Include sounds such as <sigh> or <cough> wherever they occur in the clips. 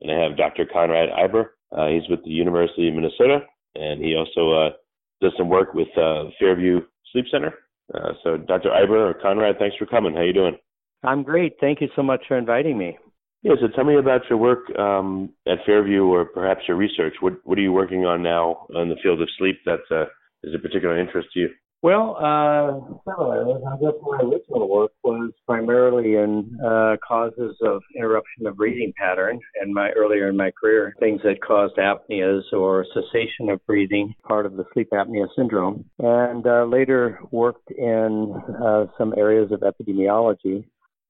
and I have Dr. Conrad Iber. Uh, he's with the University of Minnesota, and he also uh, does some work with uh, Fairview Sleep Center. Uh, so, Dr. Iber or Conrad, thanks for coming. How are you doing? I'm great. Thank you so much for inviting me. Yeah, so tell me about your work um, at Fairview, or perhaps your research. What What are you working on now in the field of sleep that uh, is of particular interest to you? Well, uh, areas. I guess my original work was primarily in uh, causes of interruption of breathing pattern, and my earlier in my career, things that caused apneas or cessation of breathing, part of the sleep apnea syndrome, and uh, later worked in uh, some areas of epidemiology.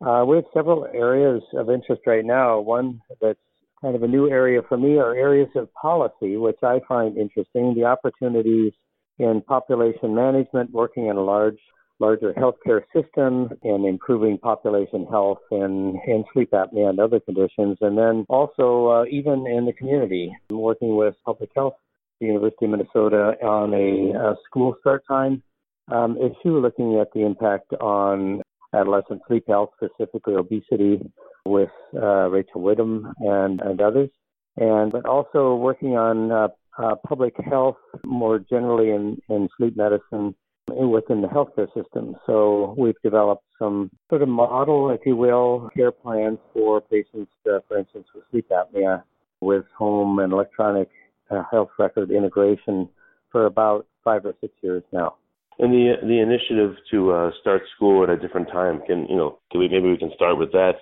Uh, we have several areas of interest right now. One that's kind of a new area for me are areas of policy, which I find interesting. The opportunities in population management, working in a large, larger healthcare system, and improving population health and, and sleep apnea and other conditions. And then also, uh, even in the community, working with public health, the University of Minnesota on a, a school start time um, issue, looking at the impact on adolescent sleep health, specifically obesity, with uh, Rachel Widome and, and others. And but also working on uh, uh, public health more generally in, in sleep medicine within the healthcare system. So we've developed some sort of model, if you will, care plans for patients, uh, for instance, with sleep apnea with home and electronic uh, health record integration for about five or six years now. And the the initiative to uh, start school at a different time can you know can we maybe we can start with that.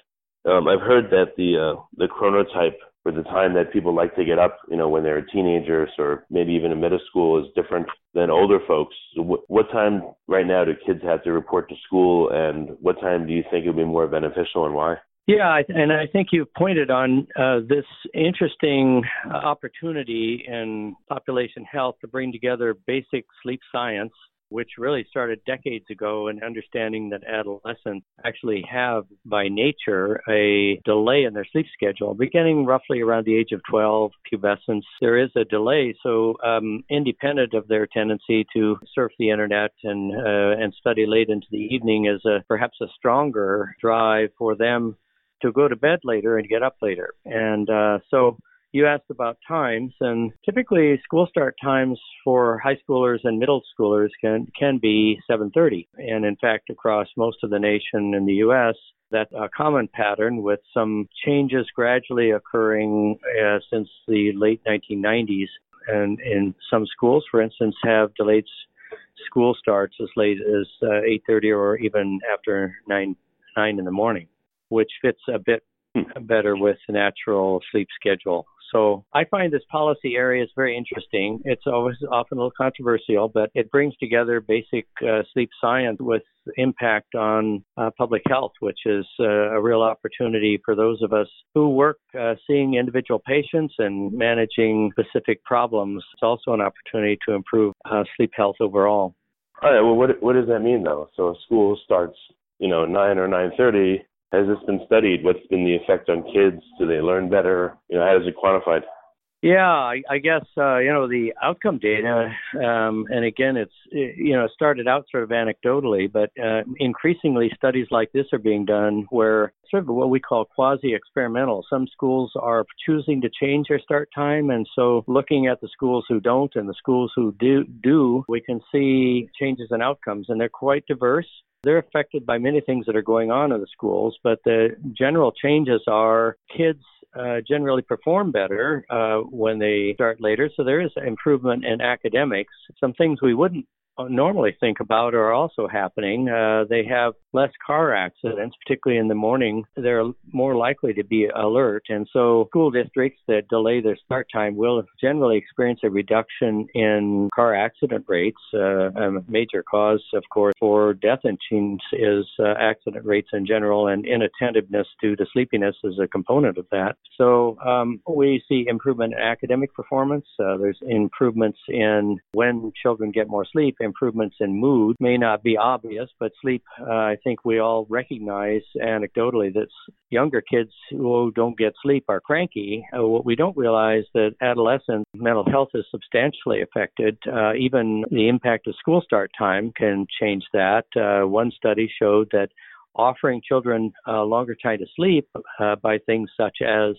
Um, I've heard that the uh, the chronotype for the time that people like to get up, you know, when they're teenagers or maybe even in middle school is different than older folks. What, what time right now do kids have to report to school, and what time do you think it would be more beneficial, and why? Yeah, and I think you pointed on uh, this interesting uh, opportunity in population health to bring together basic sleep science which really started decades ago in understanding that adolescents actually have by nature a delay in their sleep schedule beginning roughly around the age of 12 pubescence. There is a delay so um, independent of their tendency to surf the internet and uh, and study late into the evening is a perhaps a stronger drive for them to go to bed later and get up later. And uh, so you asked about times, and typically school start times for high schoolers and middle schoolers can can be 7:30. And in fact, across most of the nation in the U.S., that's a common pattern with some changes gradually occurring uh, since the late 1990s. And in some schools, for instance, have delayed school starts as late as uh, 8:30 or even after 9 9 in the morning, which fits a bit better with the natural sleep schedule. So I find this policy area is very interesting. It's always often a little controversial, but it brings together basic uh, sleep science with impact on uh, public health, which is uh, a real opportunity for those of us who work uh, seeing individual patients and managing specific problems. It's also an opportunity to improve uh, sleep health overall. All right. Well, what what does that mean though? So school starts, you know, nine or nine thirty has this been studied? What's been the effect on kids? Do they learn better? You know, how is it quantified? Yeah, I, I guess uh, you know the outcome data, um, and again, it's you know started out sort of anecdotally, but uh, increasingly studies like this are being done where sort of what we call quasi-experimental. Some schools are choosing to change their start time, and so looking at the schools who don't and the schools who do, do we can see changes in outcomes, and they're quite diverse they're affected by many things that are going on in the schools, but the general changes are kids uh, generally perform better uh, when they start later. So there is improvement in academics. Some things we wouldn't normally think about are also happening. Uh, they have less car accidents, particularly in the morning. They're more likely to be alert. And so school districts that delay their start time will generally experience a reduction in car accident rates. Uh, a major cause, of course, for death in teens is uh, accident rates in general, and inattentiveness due to sleepiness is a component of that. So um, we see improvement in academic performance. Uh, there's improvements in when children get more sleep improvements in mood may not be obvious, but sleep, uh, I think we all recognize anecdotally that younger kids who don't get sleep are cranky. Uh, what we don't realize that adolescent mental health is substantially affected. Uh, even the impact of school start time can change that. Uh, one study showed that offering children uh, longer time to sleep uh, by things such as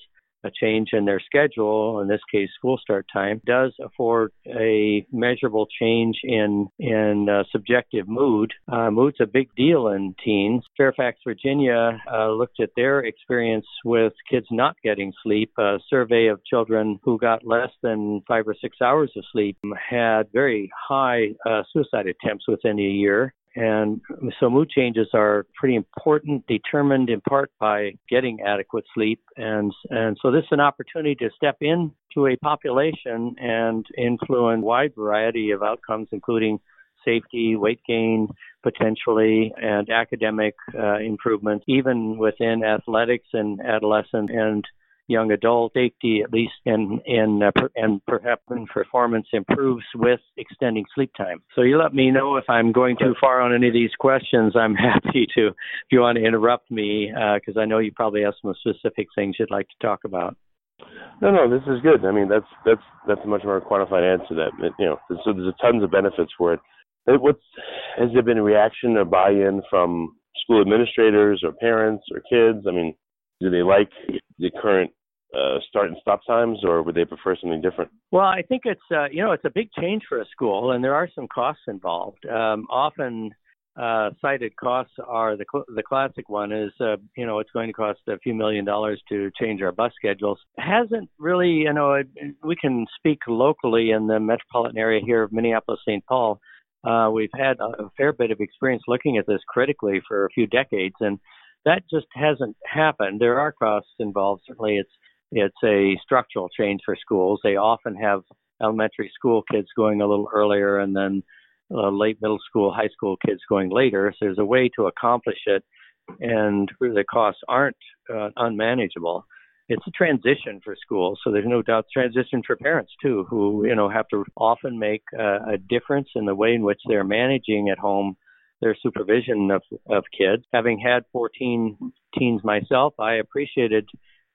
a change in their schedule, in this case school start time, does afford a measurable change in in uh, subjective mood. Uh, mood's a big deal in teens. Fairfax, Virginia, uh, looked at their experience with kids not getting sleep. A survey of children who got less than five or six hours of sleep had very high uh, suicide attempts within a year. And so mood changes are pretty important, determined in part by getting adequate sleep. And, and so this is an opportunity to step into a population and influence a wide variety of outcomes, including safety, weight gain, potentially, and academic uh, improvements, even within athletics and adolescent and young adult safety, at least in in uh, per, and perhaps performance improves with extending sleep time. So you let me know if I'm going too far on any of these questions. I'm <laughs> happy to. If you want to interrupt me, because uh, I know you probably have some specific things you'd like to talk about. No, no, this is good. I mean, that's that's that's a much more quantified answer. That you know, so there's tons of benefits for it. What's has there been a reaction or buy-in from school administrators or parents or kids? I mean, do they like the current uh, start and stop times, or would they prefer something different? Well, I think it's uh, you know it's a big change for a school, and there are some costs involved. Um, often uh, cited costs are the cl- the classic one is uh, you know it's going to cost a few million dollars to change our bus schedules. Hasn't really you know we can speak locally in the metropolitan area here of Minneapolis St. Paul. Uh, we've had a fair bit of experience looking at this critically for a few decades, and that just hasn't happened. There are costs involved. Certainly, it's it's a structural change for schools. They often have elementary school kids going a little earlier and then uh, late middle school, high school kids going later. So there's a way to accomplish it, and the costs aren't uh, unmanageable. It's a transition for schools, so there's no doubt transition for parents too, who you know have to often make uh, a difference in the way in which they're managing at home their supervision of of kids. Having had 14 teens myself, I appreciated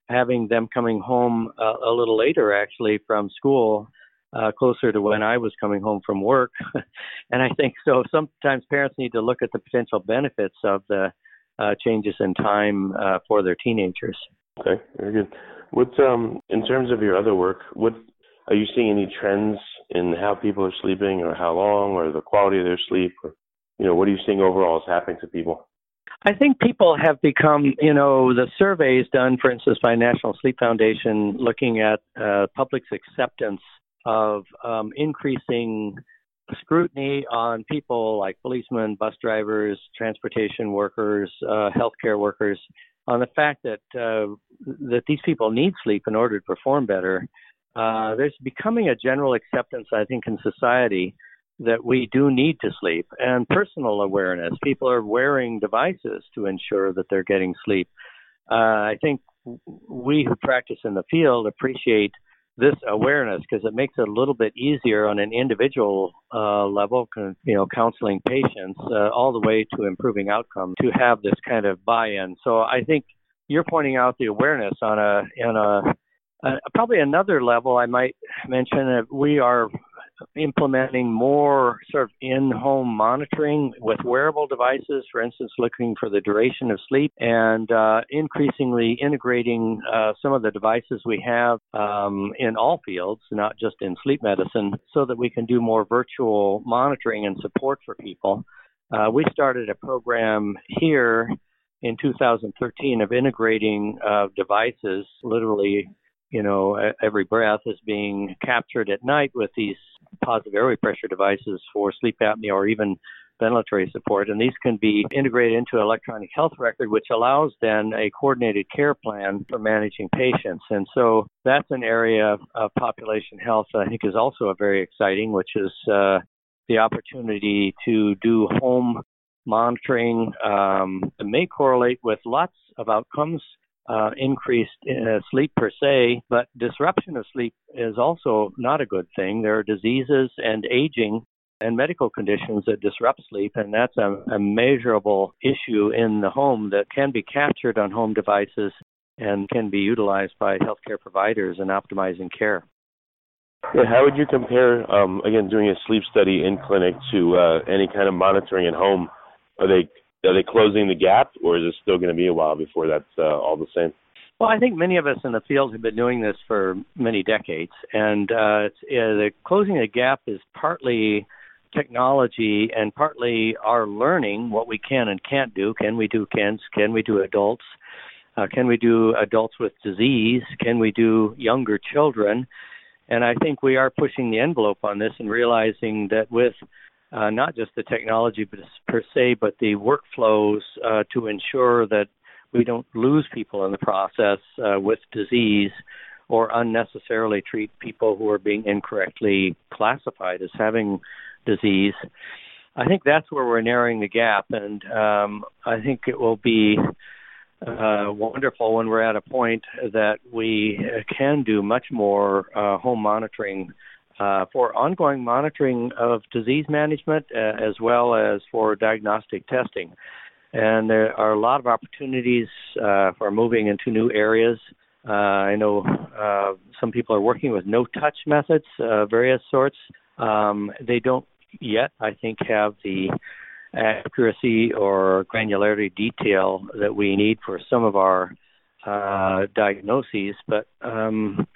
having them coming home uh, a little later actually from school uh, closer to when I was coming home from work. <laughs> and I think so sometimes parents need to look at the potential benefits of the uh, changes in time uh, for their teenagers. Okay, very good. What um in terms of your other work, what are you seeing any trends in how people are sleeping or how long or the quality of their sleep or you know, what are you seeing overall is happening to people? I think people have become, you know, the surveys done, for instance, by National Sleep Foundation, looking at uh, public's acceptance of um, increasing scrutiny on people like policemen, bus drivers, transportation workers, uh, healthcare workers, on the fact that uh, that these people need sleep in order to perform better. Uh, there's becoming a general acceptance, I think, in society that we do need to sleep and personal awareness. People are wearing devices to ensure that they're getting sleep. Uh, I think we who practice in the field appreciate this awareness because it makes it a little bit easier on an individual uh, level, you know, counseling patients uh, all the way to improving outcomes to have this kind of buy-in. So I think you're pointing out the awareness on a on a uh, probably another level I might mention that we are implementing more sort of in-home monitoring with wearable devices, for instance, looking for the duration of sleep, and uh, increasingly integrating uh, some of the devices we have um, in all fields, not just in sleep medicine, so that we can do more virtual monitoring and support for people. Uh, we started a program here in 2013 of integrating uh, devices, literally, you know, every breath is being captured at night with these positive airway pressure devices for sleep apnea or even ventilatory support. And these can be integrated into an electronic health record, which allows then a coordinated care plan for managing patients. And so that's an area of population health I think is also a very exciting, which is uh, the opportunity to do home monitoring um, may correlate with lots of outcomes. Uh, increased uh, sleep per se, but disruption of sleep is also not a good thing. There are diseases and aging and medical conditions that disrupt sleep, and that's a, a measurable issue in the home that can be captured on home devices and can be utilized by healthcare providers in optimizing care. Yeah, how would you compare, um, again, doing a sleep study in clinic to uh, any kind of monitoring at home? Are they are they closing the gap, or is it still going to be a while before that's uh, all the same? Well, I think many of us in the field have been doing this for many decades, and uh, the closing the gap is partly technology and partly our learning what we can and can't do. Can we do kids? Can we do adults? Uh, can we do adults with disease? Can we do younger children? And I think we are pushing the envelope on this and realizing that with uh, not just the technology per se, but the workflows uh, to ensure that we don't lose people in the process uh, with disease or unnecessarily treat people who are being incorrectly classified as having disease. I think that's where we're narrowing the gap, and um, I think it will be uh, wonderful when we're at a point that we can do much more uh, home monitoring uh, for ongoing monitoring of disease management uh, as well as for diagnostic testing. And there are a lot of opportunities uh, for moving into new areas. Uh, I know some people are working with no touch methods, various sorts. Um, they don't yet, I think, have the accuracy or granularity detail that we need for some of our uh, diagnoses, but um,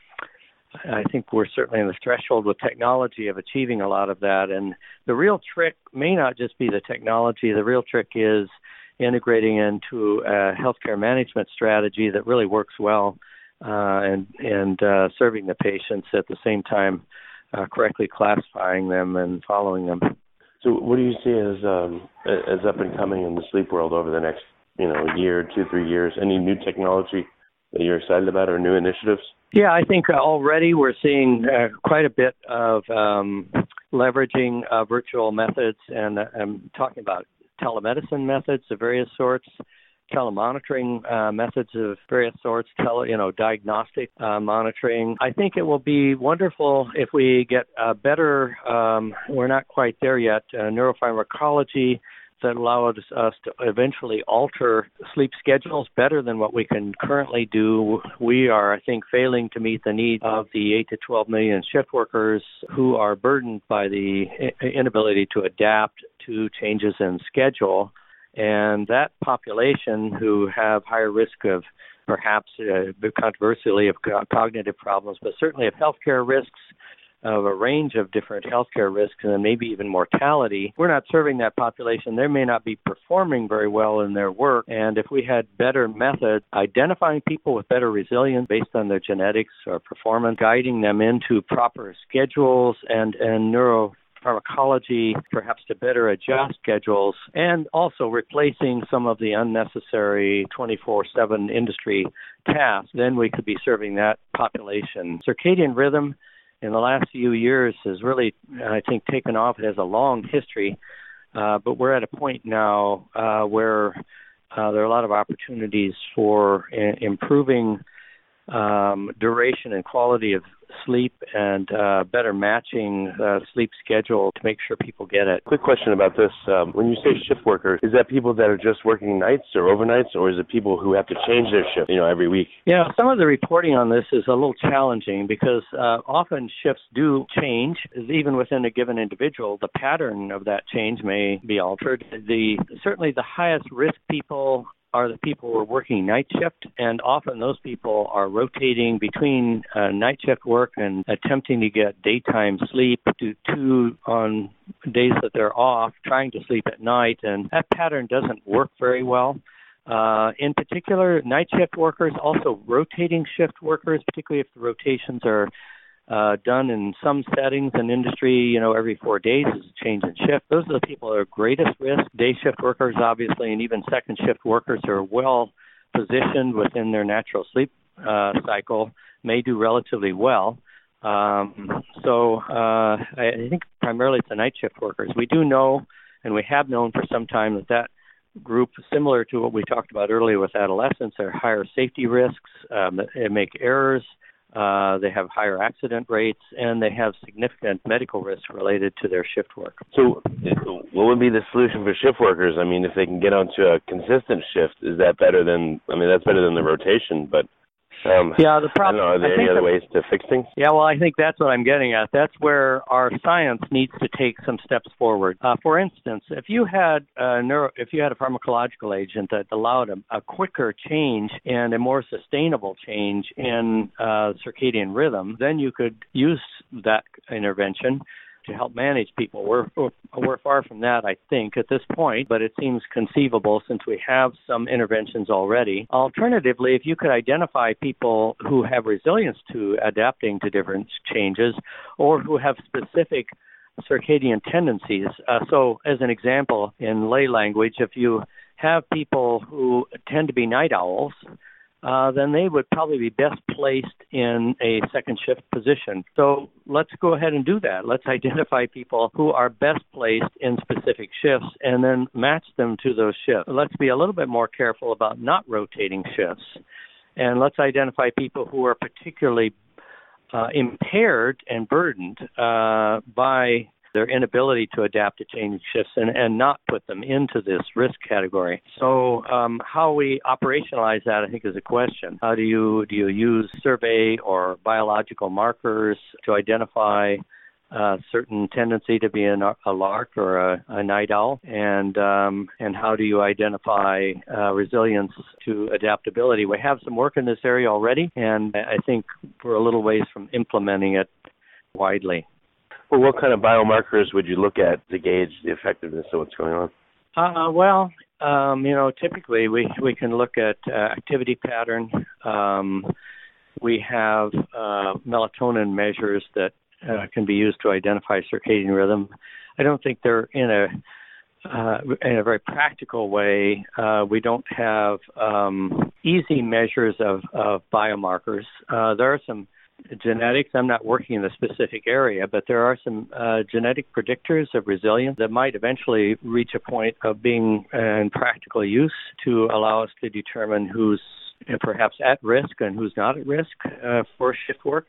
I think we're certainly in the threshold with technology of achieving a lot of that. And the real trick may not just be the technology, the real trick is integrating into a healthcare management strategy that really works well uh, and, and uh, serving the patients at the same time uh, correctly classifying them and following them. So, what do you see as um, as up and coming in the sleep world over the next you know year, two, three years? Any new technology that you're excited about or new initiatives? Yeah, I think already we're seeing uh, quite a bit of um, leveraging uh, virtual methods, and uh, I'm talking about telemedicine methods of various sorts, telemonitoring uh, methods of various sorts, tele, you know, diagnostic uh, monitoring. I think it will be wonderful if we get a better. Um, we're not quite there yet. Uh, neuropharmacology that allow us, us to eventually alter sleep schedules better than what we can currently do. We are, I think, failing to meet the needs of the 8 to 12 million shift workers who are burdened by the inability to adapt to changes in schedule. And that population who have higher risk of perhaps uh, controversially of cognitive problems, but certainly of healthcare risks, of a range of different healthcare risks and maybe even mortality. We're not serving that population. They may not be performing very well in their work. And if we had better methods identifying people with better resilience based on their genetics or performance, guiding them into proper schedules and, and neuro pharmacology, perhaps to better adjust schedules, and also replacing some of the unnecessary 24 7 industry tasks, then we could be serving that population. Circadian rhythm in the last few years has really, I think, taken off. It has a long history, uh, but we're at a point now uh, where uh, there are a lot of opportunities for I- improving um, duration and quality of sleep and uh, better matching uh, sleep schedule to make sure people get it. Quick question about this: um, When you say shift worker, is that people that are just working nights or overnights, or is it people who have to change their shift, you know, every week? Yeah, some of the reporting on this is a little challenging because uh, often shifts do change, even within a given individual. The pattern of that change may be altered. The certainly the highest risk people are the people who are working night shift, and often those people are rotating between uh, night shift work and attempting to get daytime sleep to two on days that they're off, trying to sleep at night, and that pattern doesn't work very well. Uh, in particular, night shift workers, also rotating shift workers, particularly if the rotations are uh, done in some settings and industry, you know, every four days is a change in shift. Those are the people that are greatest risk. Day shift workers, obviously, and even second shift workers are well positioned within their natural sleep uh, cycle, may do relatively well. Um, so uh, I, think primarily it's the night shift workers. We do know, and we have known for some time that that group, similar to what we talked about earlier with adolescents, are higher safety risks. Um, they make errors. Uh, they have higher accident rates, and they have significant medical risks related to their shift work. So, what would be the solution for shift workers? I mean, if they can get onto a consistent shift, is that better than? I mean, that's better than the rotation, but um, yeah, the problem. Are there any other ways to fix things? Yeah, well, I think that's what I'm getting at. That's where our science needs to take some steps forward. Uh, for instance, if you had a neuro, if you had a pharmacological agent that allowed a, a quicker change and a more sustainable change in uh, circadian rhythm, then you could use that intervention to help manage people. We're, we're far from that, I think, at this point, but it seems conceivable since we have some interventions already. Alternatively, if you could identify people who have resilience to adapting to different changes or who have specific circadian tendencies. Uh, so, as an example, in lay language, if you have people who tend to be night owls, uh, then they would probably be best placed in a second shift position. So let's go ahead and do that. Let's identify people who are best placed in specific shifts and then match them to those shifts. Let's be a little bit more careful about not rotating shifts. And let's identify people who are particularly uh, impaired and burdened uh, by their inability to adapt to changing shifts and, and not put them into this risk category. So, um, how we operationalize that, I think, is a question. How do you do you use survey or biological markers to identify a certain tendency to be an, a lark or a, a night owl, and um, and how do you identify uh, resilience to adaptability? We have some work in this area already, and I think we're a little ways from implementing it widely. Well, what kind of biomarkers would you look at to gauge the effectiveness of what's going on? Uh, well, um, you know, typically we we can look at uh, activity pattern. Um, we have uh, melatonin measures that uh, can be used to identify circadian rhythm. I don't think they're in a uh, in a very practical way. Uh, we don't have um, easy measures of, of biomarkers. Uh, there are some genetics. I'm not working in a specific area, but there are some uh, genetic predictors of resilience that might eventually reach a point of being in practical use to allow us to determine who's perhaps at risk and who's not at risk uh, for shift work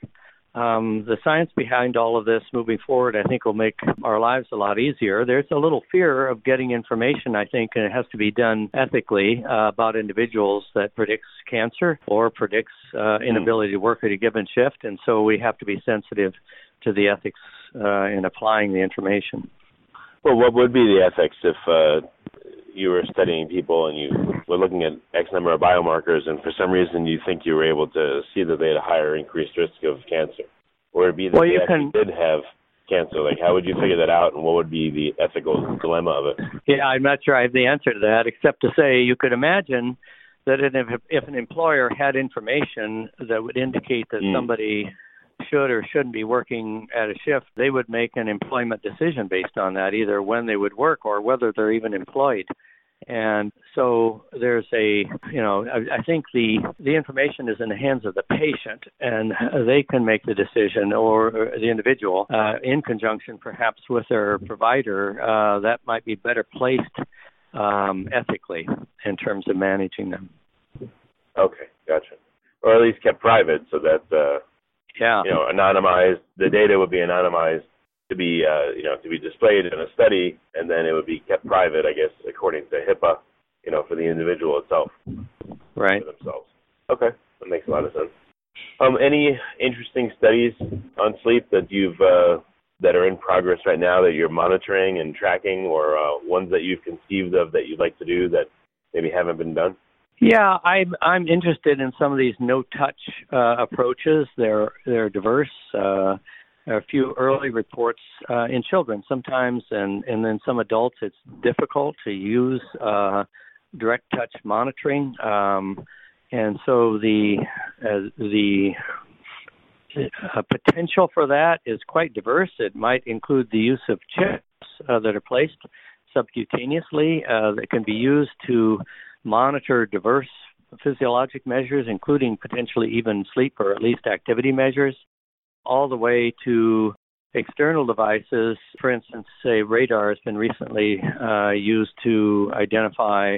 um, the science behind all of this moving forward, I think, will make our lives a lot easier. There's a little fear of getting information, I think, and it has to be done ethically uh, about individuals that predicts cancer or predicts uh, inability to work at a given shift, and so we have to be sensitive to the ethics uh, in applying the information. Well, what would be the ethics if uh, you were studying people and you were looking at X number of biomarkers, and for some reason you think you were able to see that they had a higher increased risk of cancer, or it'd be that well, they can... did have cancer. Like, how would you figure that out, and what would be the ethical dilemma of it? Yeah, I'm not sure I have the answer to that, except to say you could imagine that if, if an employer had information that would indicate that mm. somebody should or shouldn't be working at a shift, they would make an employment decision based on that, either when they would work or whether they're even employed. And so there's a, you know, I, I think the the information is in the hands of the patient, and they can make the decision, or, the individual, uh, in conjunction perhaps with their provider, uh, that might be better placed um, ethically in terms of managing them. Okay, gotcha. Or at least kept private, so that uh, yeah. you know anonymized. The data would be anonymized to be uh, you know to be displayed in a study, and then it would be kept private, I guess, according to HIPAA, you know, for the individual itself, right? For themselves. Okay, that makes a lot of sense. Um, any interesting studies on sleep that you've uh, that are in progress right now that you're monitoring and tracking, or uh, ones that you've conceived of that you'd like to do that maybe haven't been done? Yeah, I'm I'm interested in some of these no-touch uh, approaches. They're they're diverse. Uh, a few early reports uh, in children sometimes, and and then some adults. It's difficult to use uh, direct touch monitoring. Um, and so the uh, the uh, potential for that is quite diverse. It might include the use of chips uh, that are placed subcutaneously uh, that can be used to monitor diverse physiologic measures, including potentially even sleep or at least activity measures, all the way to external devices. For instance, say radar has been recently uh, used to identify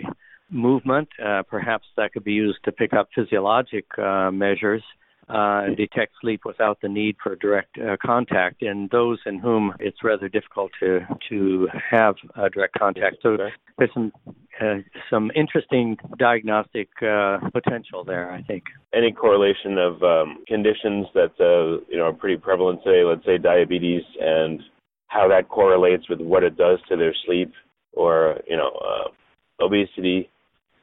movement. Uh, perhaps that could be used to pick up physiologic uh, measures uh, detect sleep without the need for direct uh, contact in those in whom it's rather difficult to to have uh, direct contact. So there's some uh, some interesting diagnostic uh, potential there, I think. Any correlation of um, conditions that uh, you know are pretty prevalent, say, let's say diabetes, and how that correlates with what it does to their sleep, or you know, obesity,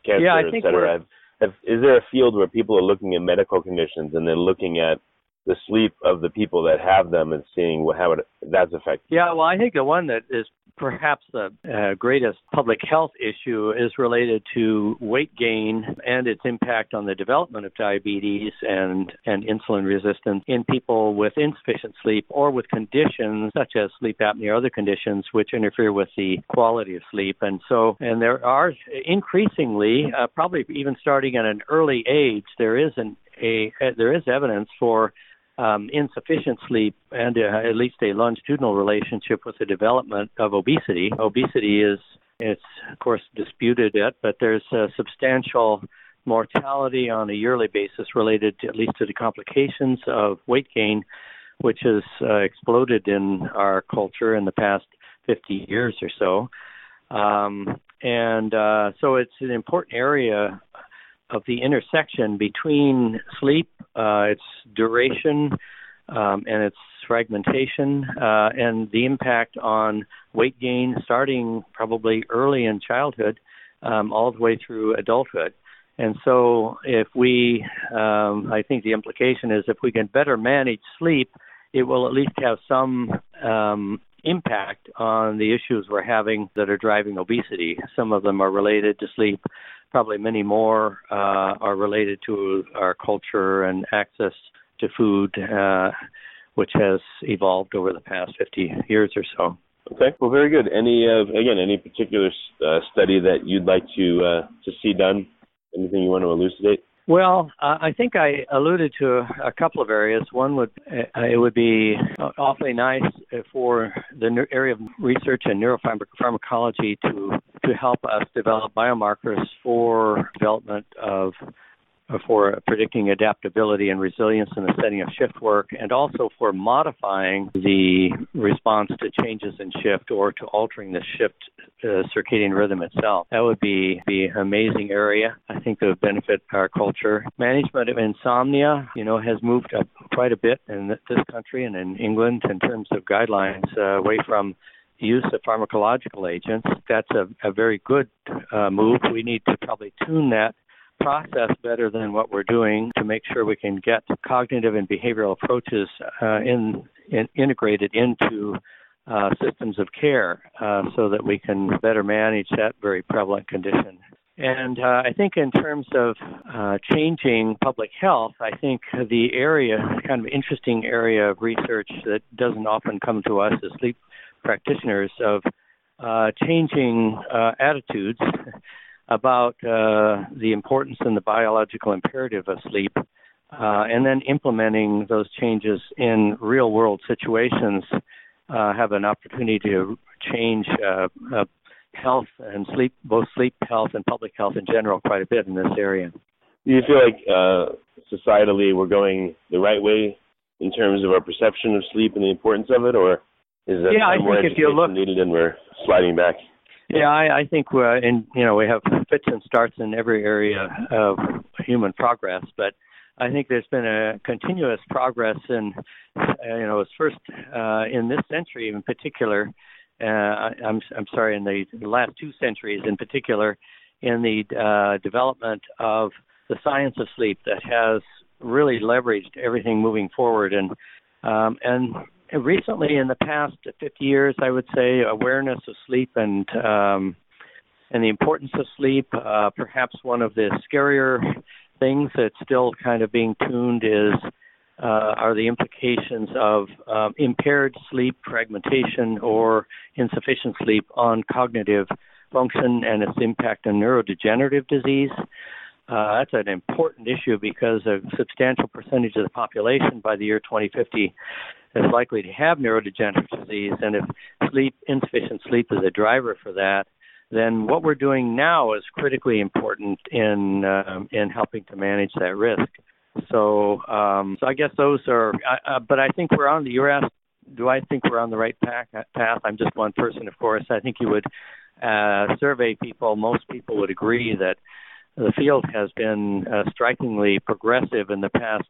cancer, yeah, I think etc have, is there a field where people are looking at medical conditions and then looking at the sleep of the people that have them and seeing what, how it, that's affected? Yeah, well, I think the one that is perhaps the uh, greatest public health issue is related to weight gain and its impact on the development of diabetes and, and insulin resistance in people with insufficient sleep or with conditions such as sleep apnea or other conditions which interfere with the quality of sleep. And so, and there are increasingly, uh, probably even starting at an early age, there is an a, there is evidence for um, insufficient sleep and uh, at least a longitudinal relationship with the development of obesity. Obesity is, it's of course disputed yet, but there's a substantial mortality on a yearly basis related to, at least to the complications of weight gain, which has uh, exploded in our culture in the past 50 years or so. Um, and uh, so it's an important area of the intersection between sleep, uh, its duration, um, and its fragmentation, uh, and the impact on weight gain, starting probably early in childhood, um, all the way through adulthood. And so, if we, um, I think the implication is if we can better manage sleep, it will at least have some um, impact on the issues we're having that are driving obesity. Some of them are related to sleep, probably many more uh, are related to our culture and access to food, uh, which has evolved over the past 50 years or so. Okay, well, very good. Any uh, again, any particular uh, study that you'd like to uh, to see done? Anything you want to elucidate? Well, uh, I think I alluded to a couple of areas. One would uh, it would be awfully nice for the area of research and neuropharmacology to to help us develop biomarkers for development of for predicting adaptability and resilience in the setting of shift work, and also for modifying the response to changes in shift or to altering the shift uh, circadian rhythm itself. That would be an amazing area. I think that would benefit our culture. Management of insomnia, you know, has moved up quite a bit in this country and in England in terms of guidelines uh, away from use of pharmacological agents. That's a, a very good uh, move. We need to probably tune that process better than what we're doing to make sure we can get cognitive and behavioral approaches uh, in, in, integrated into uh, systems of care uh, so that we can better manage that very prevalent condition. And uh, I think in terms of uh, changing public health, I think the area, kind of interesting area of research that doesn't often come to us as sleep practitioners, of uh, changing uh, attitudes <laughs> about uh, the importance and the biological imperative of sleep, uh, and then implementing those changes in real world situations uh, have an opportunity to change uh, uh, health and sleep, both sleep health and public health in general, quite a bit in this area. Do you feel like uh, societally we're going the right way in terms of our perception of sleep and the importance of it, or is that yeah, I more think if you look, needed and we're sliding back? Yeah, I, I think we're in. You know, we have fits and starts in every area of human progress, but I think there's been a continuous progress in, uh, you know, it's first uh, in this century in particular. Uh, I'm I'm sorry, in the last two centuries in particular, in the uh, development of the science of sleep that has really leveraged everything moving forward and um, and recently in the past 50 years, I would say awareness of sleep and um, and the importance of sleep. Uh, perhaps one of the scarier things that's still kind of being tuned is uh, are the implications of um, impaired sleep, fragmentation, or insufficient sleep on cognitive function and its impact on neurodegenerative disease. Uh, that's an important issue because a substantial percentage of the population by the year 2050 is likely to have neurodegenerative disease, and if sleep, insufficient sleep, is a driver for that, then what we're doing now is critically important in uh, in helping to manage that risk. So, um, so I guess those are. Uh, but I think we're on the. You asked, do I think we're on the right path? Path. I'm just one person, of course. I think you would uh, survey people. Most people would agree that the field has been uh, strikingly progressive in the past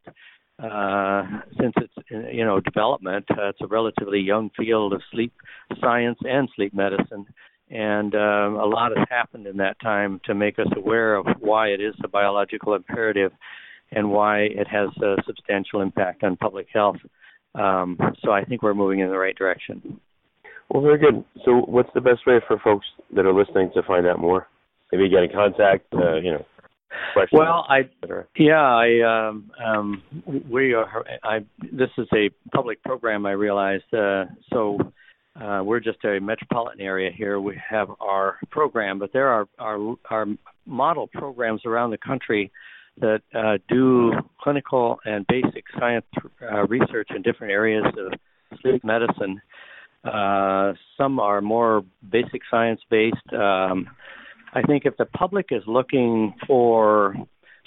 uh, since its you know development. Uh, it's a relatively young field of sleep science and sleep medicine, and uh, a lot has happened in that time to make us aware of why it is a biological imperative and why it has a substantial impact on public health. Um, so I think we're moving in the right direction. Well, very good. So, what's the best way for folks that are listening to find out more? maybe get in contact, uh, you know. Questions, well, I yeah, I um, um, we are. I this is a public program. I realize, uh, so. Uh, we're just a metropolitan area here. We have our program, but there are our our model programs around the country that uh, do clinical and basic science uh, research in different areas of sleep medicine. Uh, some are more basic science based. Um, I think if the public is looking for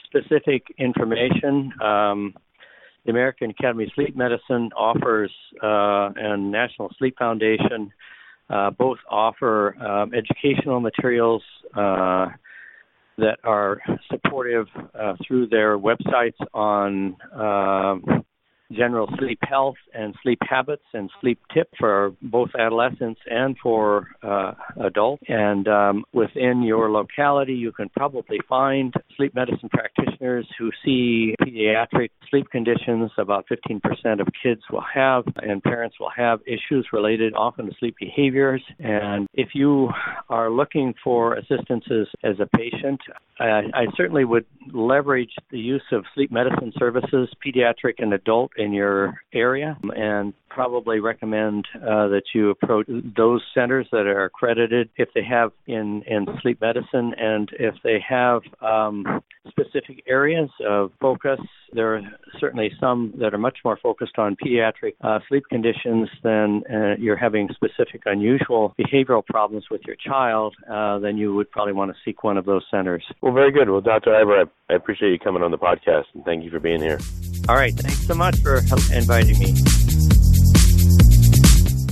specific information, um, the American Academy of Sleep Medicine offers uh, and National Sleep Foundation uh, both offer um, educational materials uh, that are supportive uh, through their websites on um, general sleep health and sleep habits and sleep tips for both adolescents and for uh, adults. And um, within your locality, you can probably find sleep medicine practitioners who see pediatric sleep conditions. About 15% of kids will have, and parents will have issues related often to sleep behaviors. And if you are looking for assistance as, as a patient, I, I certainly would leverage the use of sleep medicine services, pediatric and adult in your area and probably recommend uh, that you approach those centers that are accredited if they have in, in sleep medicine and if they have um, specific areas of focus. There are certainly some that are much more focused on pediatric uh, sleep conditions than uh, you're having specific unusual behavioral problems with your child, uh, then you would probably want to seek one of those centers. Well, very good. Well, Dr. Iber, I, I appreciate you coming on the podcast and thank you for being here. All right. Thanks so much for inviting me.